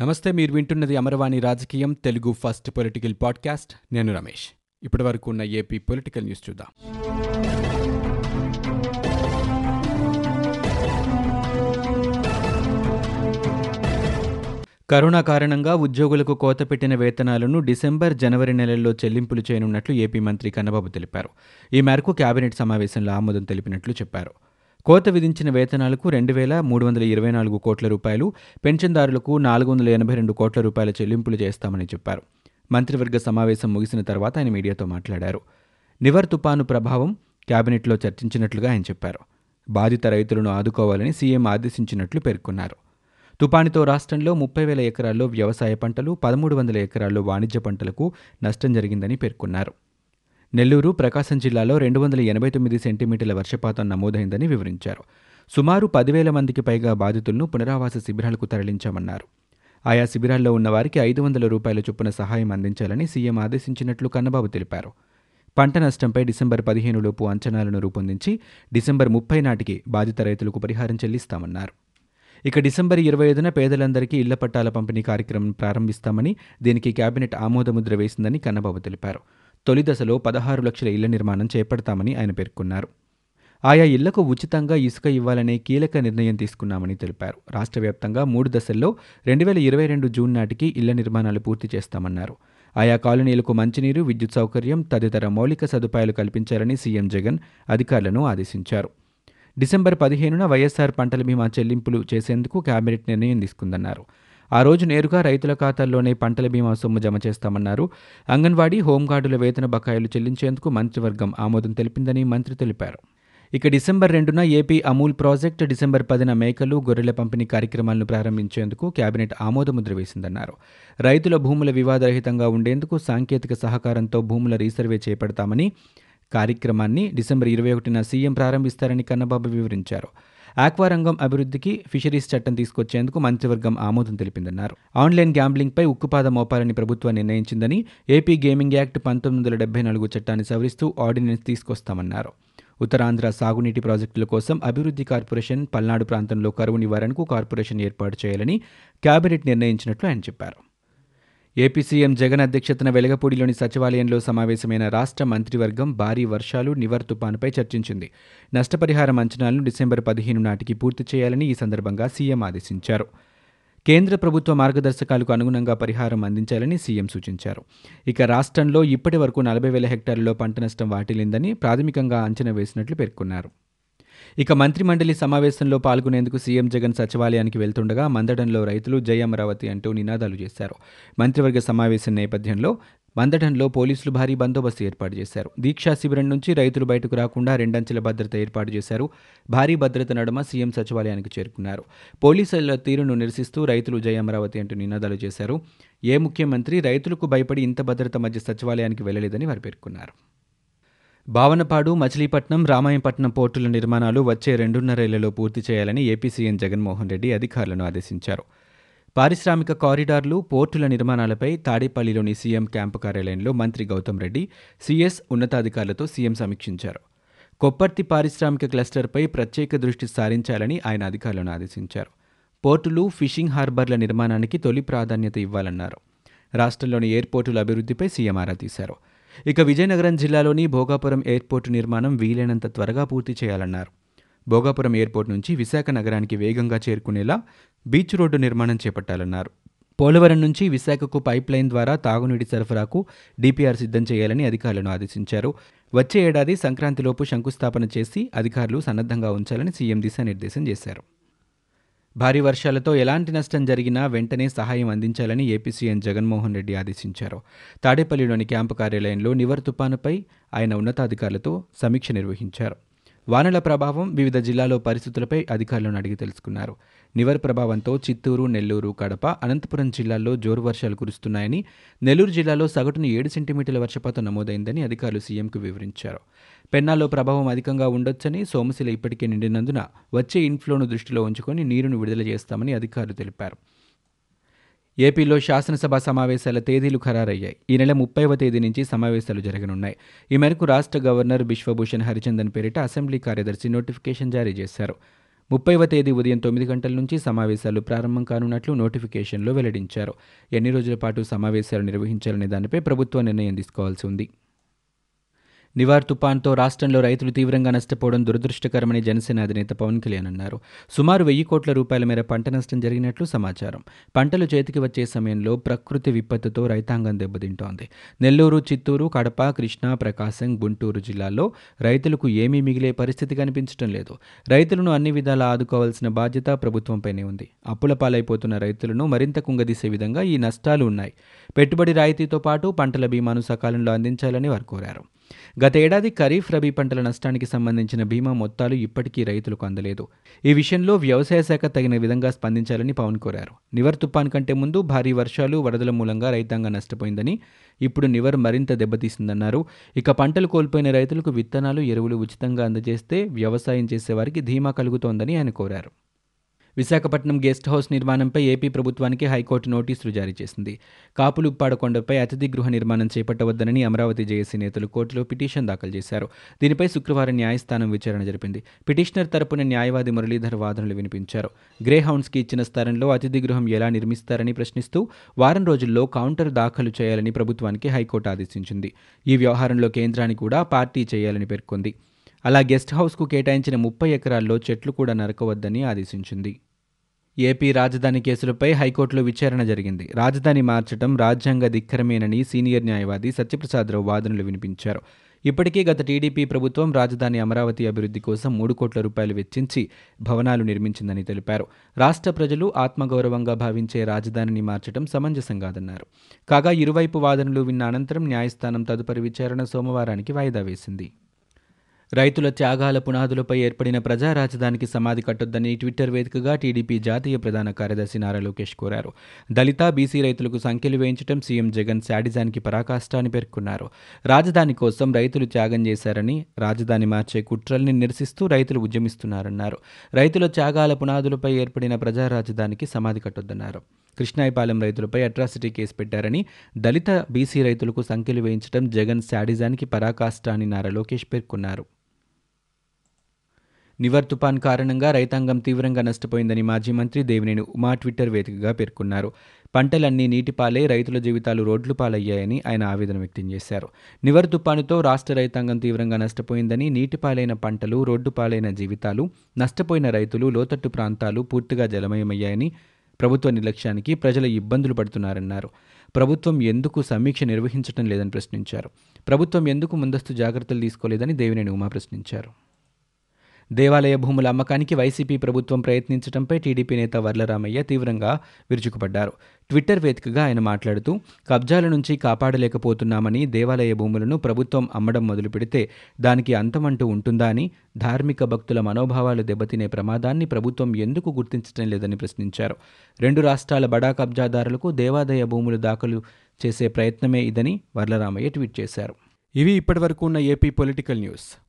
నమస్తే మీరు వింటున్నది అమరవాణి రాజకీయం తెలుగు ఫస్ట్ పొలిటికల్ పాడ్కాస్ట్. నేను రమేష్. ఇప్పటి వరకు ఉన్న ఏపీ పొలిటికల్ న్యూస్ చూద్దాం. కరోనా కారణంగా ఉద్యోగులకు కోత పెట్టిన వేతనాలను డిసెంబర్ జనవరి నెలల్లో చెల్లింపులు చేయనున్నట్లు ఏపీ మంత్రి కన్నబాబు తెలిపారు. ఈ మేరకు కేబినెట్ సమావేశంలో ఆమోదం తెలిపినట్లు చెప్పారు. కోత విధించిన వేతనాలకు రెండు వేల మూడు వందల ఇరవై నాలుగు కోట్ల రూపాయలు పెన్షన్దారులకు నాలుగు వందల ఎనభై రెండు కోట్ల రూపాయల చెల్లింపులు చేస్తామని చెప్పారు. మంత్రివర్గ సమావేశం ముగిసిన తర్వాత ఆయన మీడియాతో మాట్లాడారు. నివర్ తుపాను ప్రభావం కేబినెట్లో చర్చించినట్లుగా ఆయన చెప్పారు. బాధిత రైతులను ఆదుకోవాలని సీఎం ఆదేశించినట్లు పేర్కొన్నారు. తుపానితో రాష్ట్రంలో ముప్పై వేల ఎకరాల్లో వ్యవసాయ పంటలు పదమూడు వందల ఎకరాల్లో వాణిజ్య పంటలకు నష్టం జరిగిందని పేర్కొన్నారు. నెల్లూరు ప్రకాశం జిల్లాలో రెండు వందల ఎనభై తొమ్మిది సెంటీమీటర్ల వర్షపాతం నమోదైందని వివరించారు. సుమారు పదివేల మందికి పైగా బాధితులను పునరావాస శిబిరాలకు తరలించామన్నారు. ఆయా శిబిరాల్లో ఉన్న వారికి ఐదు వందల రూపాయల చొప్పున సహాయం అందించాలని సీఎం ఆదేశించినట్లు కన్నబాబు తెలిపారు. పంట నష్టంపై డిసెంబర్ పదిహేనులోపు అంచనాలను రూపొందించి డిసెంబర్ ముప్పై నాటికి బాధిత రైతులకు పరిహారం చెల్లిస్తామన్నారు. ఇక డిసెంబర్ ఇరవై ఐదున పేదలందరికీ ఇళ్ళ పట్టాల పంపిణీ కార్యక్రమం ప్రారంభిస్తామని దీనికి కేబినెట్ ఆమోదముద్ర వేసిందని కన్నబాబు తెలిపారు. తొలి దశలో పదహారు లక్షల ఇళ్ళ నిర్మాణం చేపడతామని ఆయన పేర్కొన్నారు. ఆయా ఇళ్ళకు ఉచితంగా ఇసుక ఇవ్వాలనే కీలక నిర్ణయం తీసుకున్నామని తెలిపారు. రాష్ట్ర వ్యాప్తంగా మూడు దశల్లో రెండు వేల ఇరవై రెండు జూన్ నాటికి ఇళ్ళ నిర్మాణాలు పూర్తి చేస్తామన్నారు. ఆయా కాలనీలకు మంచినీరు విద్యుత్ సౌకర్యం తదితర మౌలిక సదుపాయాలు కల్పించాలని సీఎం జగన్ అధికారులను ఆదేశించారు. డిసెంబర్ పదిహేనున వైఎస్సార్ పంటల బీమా చెల్లింపులు చేసేందుకు కేబినెట్ నిర్ణయం తీసుకుందన్నారు. ఆ రోజు నేరుగా రైతుల ఖాతాల్లోనే పంటల బీమా సొమ్ము జమ చేస్తామన్నారు. అంగన్వాడీ హోంగార్డుల వేతన బకాయిలు చెల్లించేందుకు మంత్రివర్గం ఆమోదం తెలిపిందని మంత్రి తెలిపారు. ఇక డిసెంబర్ రెండున ఏపీ అమూల్ ప్రాజెక్ట్ డిసెంబర్ పదిన మేకలు గొర్రెల పంపిణీ కార్యక్రమాలను ప్రారంభించేందుకు కేబినెట్ ఆమోదముద్ర వేసిందన్నారు. రైతుల భూముల వివాదరహితంగా ఉండేందుకు సాంకేతిక సహకారంతో భూముల రీసర్వే చేపడతామని కార్యక్రమాన్ని డిసెంబర్ ఇరవై ఒకటిన సీఎం ప్రారంభిస్తారని కన్నబాబు వివరించారు. ఆక్వా రంగం అభివృద్ధికి ఫిషరీస్ చట్టం తీసుకొచ్చేందుకు మంత్రివర్గం ఆమోదం తెలిపిందన్నారు. ఆన్లైన్ గ్యాంబ్లింగ్పై ఉక్కుపాద మోపాలని ప్రభుత్వం నిర్ణయించిందని ఏపీ గేమింగ్ యాక్ట్ పంతొమ్మిది వందల డెబ్బై నాలుగు చట్టాన్ని సవరిస్తూ ఆర్డినెన్స్ తీసుకొస్తామన్నారు. ఉత్తరాంధ్ర సాగునీటి ప్రాజెక్టుల కోసం అభివృద్ధి కార్పొరేషన్ పల్నాడు ప్రాంతంలో కరువు నివారణకు కార్పొరేషన్ ఏర్పాటు చేయాలని కేబినెట్ నిర్ణయించినట్లు ఆయన చెప్పారు. ఏపీ సీఎం జగన్ అధ్యక్షతన వెలగపూడిలోని సచివాలయంలో సమావేశమైన రాష్ట్ర మంత్రివర్గం భారీ వర్షాలు నివర్ తుపానుపై చర్చించింది. నష్టపరిహారం అంచనాలను డిసెంబర్ పదిహేను నాటికి పూర్తి చేయాలని ఈ సందర్భంగా సీఎం ఆదేశించారు. కేంద్ర ప్రభుత్వ మార్గదర్శకాలకు అనుగుణంగా పరిహారం అందించాలని సీఎం సూచించారు. ఇక రాష్ట్రంలో ఇప్పటి వరకు నలభై వేల హెక్టార్లలో పంట నష్టం వాటిల్లిందని ప్రాథమికంగా అంచనా వేసినట్లు పేర్కొన్నారు. ఇక మంత్రిమండలి సమావేశంలో పాల్గొనేందుకు సీఎం జగన్ సచివాలయానికి వెళ్తుండగా మందడంలో రైతులు జై అమరావతి అంటూ నినాదాలు చేశారు. మంత్రివర్గ సమావేశం నేపథ్యంలో మందడంలో పోలీసులు భారీ బందోబస్తు ఏర్పాటు చేశారు. దీక్షా శిబిరం నుంచి రైతులు బయటకు రాకుండా రెండంచెల భద్రత ఏర్పాటు చేశారు. భారీ భద్రత నడుమ సీఎం సచివాలయానికి చేరుకున్నారు. పోలీసుల తీరును నిరసిస్తూ రైతులు జై అమరావతి అంటూ నినాదాలు చేశారు. ఏ ముఖ్యమంత్రి రైతులకు భయపడి ఇంత భద్రత మధ్య సచివాలయానికి వెళ్ళలేదని వారు పేర్కొన్నారు. భావనపాడు మచిలీపట్నం రామాయంపట్నం పోర్టుల నిర్మాణాలు వచ్చే రెండున్నరేళ్ళలో పూర్తి చేయాలని ఏపీ సీఎం జగన్మోహన్ రెడ్డి అధికారులను ఆదేశించారు. పారిశ్రామిక కారిడార్లు పోర్టుల నిర్మాణాలపై తాడేపల్లిలోని సీఎం క్యాంపు కార్యాలయంలో మంత్రి గౌతమ్ రెడ్డి సీఎస్ ఉన్నతాధికారులతో సీఎం సమీక్షించారు. కొప్పర్తి పారిశ్రామిక క్లస్టర్పై ప్రత్యేక దృష్టి సారించాలని ఆయన అధికారులను ఆదేశించారు. పోర్టులు ఫిషింగ్ హార్బర్ల నిర్మాణానికి తొలి ప్రాధాన్యత ఇవ్వాలన్నారు. రాష్ట్రంలోని ఎయిర్పోర్టుల అభివృద్ధిపై సీఎం ఆరా తీశారు. ఇక విజయనగరం జిల్లాలోని భోగాపురం ఎయిర్పోర్టు నిర్మాణం వీలైనంత త్వరగా పూర్తి చేయాలన్నారు. భోగాపురం ఎయిర్పోర్ట్ నుంచి విశాఖ నగరానికి వేగంగా చేరుకునేలా బీచ్ రోడ్డు నిర్మాణం చేపట్టాలన్నారు. పోలవరం నుంచి విశాఖకు పైప్ లైన్ ద్వారా తాగునీటి సరఫరాకు డిపిఆర్ సిద్ధం చేయాలని అధికారులను ఆదేశించారు. వచ్చే ఏడాది సంక్రాంతిలోపు శంకుస్థాపన చేసి అధికారులు సన్నద్ధంగా ఉంచాలని సీఎం దిశానిర్దేశం చేశారు. భారీ వర్షాలతో ఎలాంటి నష్టం జరిగినా వెంటనే సహాయం అందించాలని ఏపీ సీఎం జగన్మోహన్ రెడ్డి ఆదేశించారు. తాడేపల్లిలోని క్యాంపు కార్యాలయంలో నివర్ తుపానుపై ఆయన ఉన్నతాధికారులతో సమీక్ష నిర్వహించారు. వానల ప్రభావం వివిధ జిల్లాలో పరిస్థితులపై అధికారులను అడిగి తెలుసుకున్నారు. నివర్ ప్రభావంతో చిత్తూరు నెల్లూరు కడప అనంతపురం జిల్లాల్లో జోరు వర్షాలు కురుస్తున్నాయని నెల్లూరు జిల్లాలో సగటున ఏడు సెంటీమీటర్ల వర్షపాతం నమోదైందని అధికారులు సీఎంకు వివరించారు. పెన్నాలో ప్రభావం అధికంగా ఉండొచ్చని సోమశిల ఇప్పటికే నిండినందున వచ్చే ఇన్ఫ్లోను దృష్టిలో ఉంచుకొని నీరును విడుదల చేస్తామని అధికారులు తెలిపారు. ఏపీలో శాసనసభ సమావేశాల తేదీలు ఖరారయ్యాయి. ఈ నెల ముప్పైవ తేదీ నుంచి సమావేశాలు జరగనున్నాయి. ఈ మేరకు రాష్ట్ర గవర్నర్ బిశ్వభూషణ్ హరిచందన్ పేరిట అసెంబ్లీ కార్యదర్శి నోటిఫికేషన్ జారీ చేశారు. ముప్పైవ తేదీ ఉదయం తొమ్మిది గంటల నుంచి సమావేశాలు ప్రారంభం కానున్నట్లు నోటిఫికేషన్లో వెల్లడించారు. ఎన్ని రోజుల పాటు సమావేశాలు నిర్వహించాలనే దానిపై ప్రభుత్వం నిర్ణయం తీసుకోవాల్సి ఉంది. నివార్ తుపాన్తో రాష్ట్రంలో రైతులు తీవ్రంగా నష్టపోవడం దురదృష్టకరమని జనసేన అధినేత పవన్ కళ్యాణ్ అన్నారు. సుమారు వెయ్యి కోట్ల రూపాయల మేర పంట నష్టం జరిగినట్లు సమాచారం. పంటలు చేతికి వచ్చే సమయంలో ప్రకృతి విపత్తుతో రైతాంగం దెబ్బతింటోంది. నెల్లూరు చిత్తూరు కడప కృష్ణా ప్రకాశం గుంటూరు జిల్లాల్లో రైతులకు ఏమీ మిగిలే పరిస్థితి కనిపించడం లేదు. రైతులను అన్ని విధాలా ఆదుకోవాల్సిన బాధ్యత ప్రభుత్వంపైనే ఉంది. అప్పుల పాలైపోతున్న రైతులను మరింత కుంగదీసే విధంగా ఈ నష్టాలు ఉన్నాయి. పెట్టుబడి రాయితీతో పాటు పంటల బీమాను సకాలంలో అందించాలని వారు కోరారు. గత ఏడాది ఖరీఫ్ రబీ పంటల నష్టానికి సంబంధించిన బీమా మొత్తాలు ఇప్పటికీ రైతులకు అందలేదు. ఈ విషయంలో వ్యవసాయ శాఖ తగిన విధంగా స్పందించాలని పవన్ కోరారు. నివర్ తుపాన్ కంటే ముందు భారీ వర్షాలు వరదల మూలంగా రైతాంగం నష్టపోయిందని ఇప్పుడు నివర్ మరింత దెబ్బతీసిందన్నారు ఇక పంటలు కోల్పోయిన రైతులకు విత్తనాలు ఎరువులు ఉచితంగా అందజేస్తే వ్యవసాయం చేసేవారికి ధీమా కలుగుతోందని ఆయన కోరారు. విశాఖపట్నం గెస్ట్ హౌస్ నిర్మాణంపై ఏపీ ప్రభుత్వానికి హైకోర్టు నోటీసులు జారీ చేసింది. కాపులుప్పాడ కొండపై అతిథి గృహ నిర్మాణం చేపట్టవద్దనని అమరావతి జేఏసీ నేతలు కోర్టులో పిటిషన్ దాఖలు చేశారు. దీనిపై శుక్రవారం న్యాయస్థానం విచారణ జరిపింది. పిటిషనర్ తరపున న్యాయవాది మురళీధర్ వాదనలు వినిపించారు. గ్రే హౌండ్స్కి ఇచ్చిన స్థలంలో అతిథి గృహం ఎలా నిర్మిస్తారని ప్రశ్నిస్తూ వారం రోజుల్లో కౌంటర్ దాఖలు చేయాలని ప్రభుత్వానికి హైకోర్టు ఆదేశించింది. ఈ వ్యవహారంలో కేంద్రాన్ని కూడా పార్టీ చేయాలని పేర్కొంది. అలా గెస్ట్ హౌస్కు కేటాయించిన ముప్పై ఎకరాల్లో చెట్లు కూడా నరకవద్దని ఆదేశించింది. ఏపీ రాజధాని కేసులపై హైకోర్టులో విచారణ జరిగింది. రాజధాని మార్చడం రాజ్యాంగ ధిక్కరమేనని సీనియర్ న్యాయవాది సత్యప్రసాదరావు వాదనలు వినిపించారు. ఇప్పటికే గత టీడీపీ ప్రభుత్వం రాజధాని అమరావతి అభివృద్ధి కోసం మూడు కోట్ల రూపాయలు వెచ్చించి భవనాలు నిర్మించిందని తెలిపారు. రాష్ట్ర ప్రజలు ఆత్మగౌరవంగా భావించే రాజధానిని మార్చడం సమంజసం కాదన్నారు కాగా ఇరువైపు వాదనలు విన్న అనంతరం న్యాయస్థానం తదుపరి విచారణ సోమవారానికి వాయిదా వేసింది. రైతుల త్యాగాల పునాదులపై ఏర్పడిన ప్రజా రాజధానికి సమాధి కట్టొద్దని ట్విట్టర్ వేదికగా టీడీపీ జాతీయ ప్రధాన కార్యదర్శి నారా లోకేష్ కోరారు. దళిత బీసీ రైతులకు సంఖ్యలు వేయించడం సీఎం జగన్ శాడిజానికి పరాకాష్ట అని పేర్కొన్నారు. రాజధాని కోసం రైతులు త్యాగం చేశారని రాజధాని మార్చే కుట్రల్ని నిరసిస్తూ రైతులు ఉద్యమిస్తున్నారన్నారు. రైతుల త్యాగాల పునాదులపై ఏర్పడిన ప్రజా రాజధానికి సమాధి కట్టొద్దన్నారు. కృష్ణాయపాలెం రైతులపై అట్రాసిటీ కేసు పెట్టారని దళిత బీసీ రైతులకు సంఖ్యలు వేయించడం జగన్ శాడిజానికి పరాకాష్ట అని నారా లోకేష్ పేర్కొన్నారు. నివర్ తుపాన్ కారణంగా రైతాంగం తీవ్రంగా నష్టపోయిందని మాజీ మంత్రి దేవినేని ఉమా ట్విట్టర్ వేదికగా పేర్కొన్నారు. పంటలన్నీ నీటిపాలే రైతుల జీవితాలు రోడ్లు పాలయ్యాయని ఆయన ఆవేదన వ్యక్తం చేశారు. నివర్ తుపానుతో రాష్ట్ర రైతాంగం తీవ్రంగా నష్టపోయిందని నీటిపాలైన పంటలు రోడ్డు పాలైన జీవితాలు నష్టపోయిన రైతులు లోతట్టు ప్రాంతాలు పూర్తిగా జలమయమయ్యాయని ప్రభుత్వ నిర్లక్ష్యానికి ప్రజలు ఇబ్బందులు పడుతున్నారన్నారు. ప్రభుత్వం ఎందుకు సమీక్ష నిర్వహించడం లేదని ప్రశ్నించారు. ప్రభుత్వం ఎందుకు ముందస్తు జాగ్రత్తలు తీసుకోలేదని దేవినేని ఉమా ప్రశ్నించారు. దేవాలయ భూముల అమ్మకానికి వైసీపీ ప్రభుత్వం ప్రయత్నించడంపై టీడీపీ నేత వర్లరామయ్య తీవ్రంగా విరుచుకుపడ్డారు. ట్విట్టర్ వేదికగా ఆయన మాట్లాడుతూ కబ్జాల నుంచి కాపాడలేకపోతున్నామని దేవాలయ భూములను ప్రభుత్వం అమ్మడం మొదలు పెడితే దానికి అంతమంటూ ఉంటుందా అని ధార్మిక భక్తుల మనోభావాలు దెబ్బతినే ప్రమాదాన్ని ప్రభుత్వం ఎందుకు గుర్తించడం లేదని ప్రశ్నించారు. రెండు రాష్ట్రాల బడా కబ్జాదారులకు దేవాదాయ భూములు దాఖలు చేసే ప్రయత్నమే ఇదని వర్లరామయ్య ట్వీట్ చేశారు. ఇవి ఇప్పటివరకు ఉన్న ఏపీ పొలిటికల్ న్యూస్.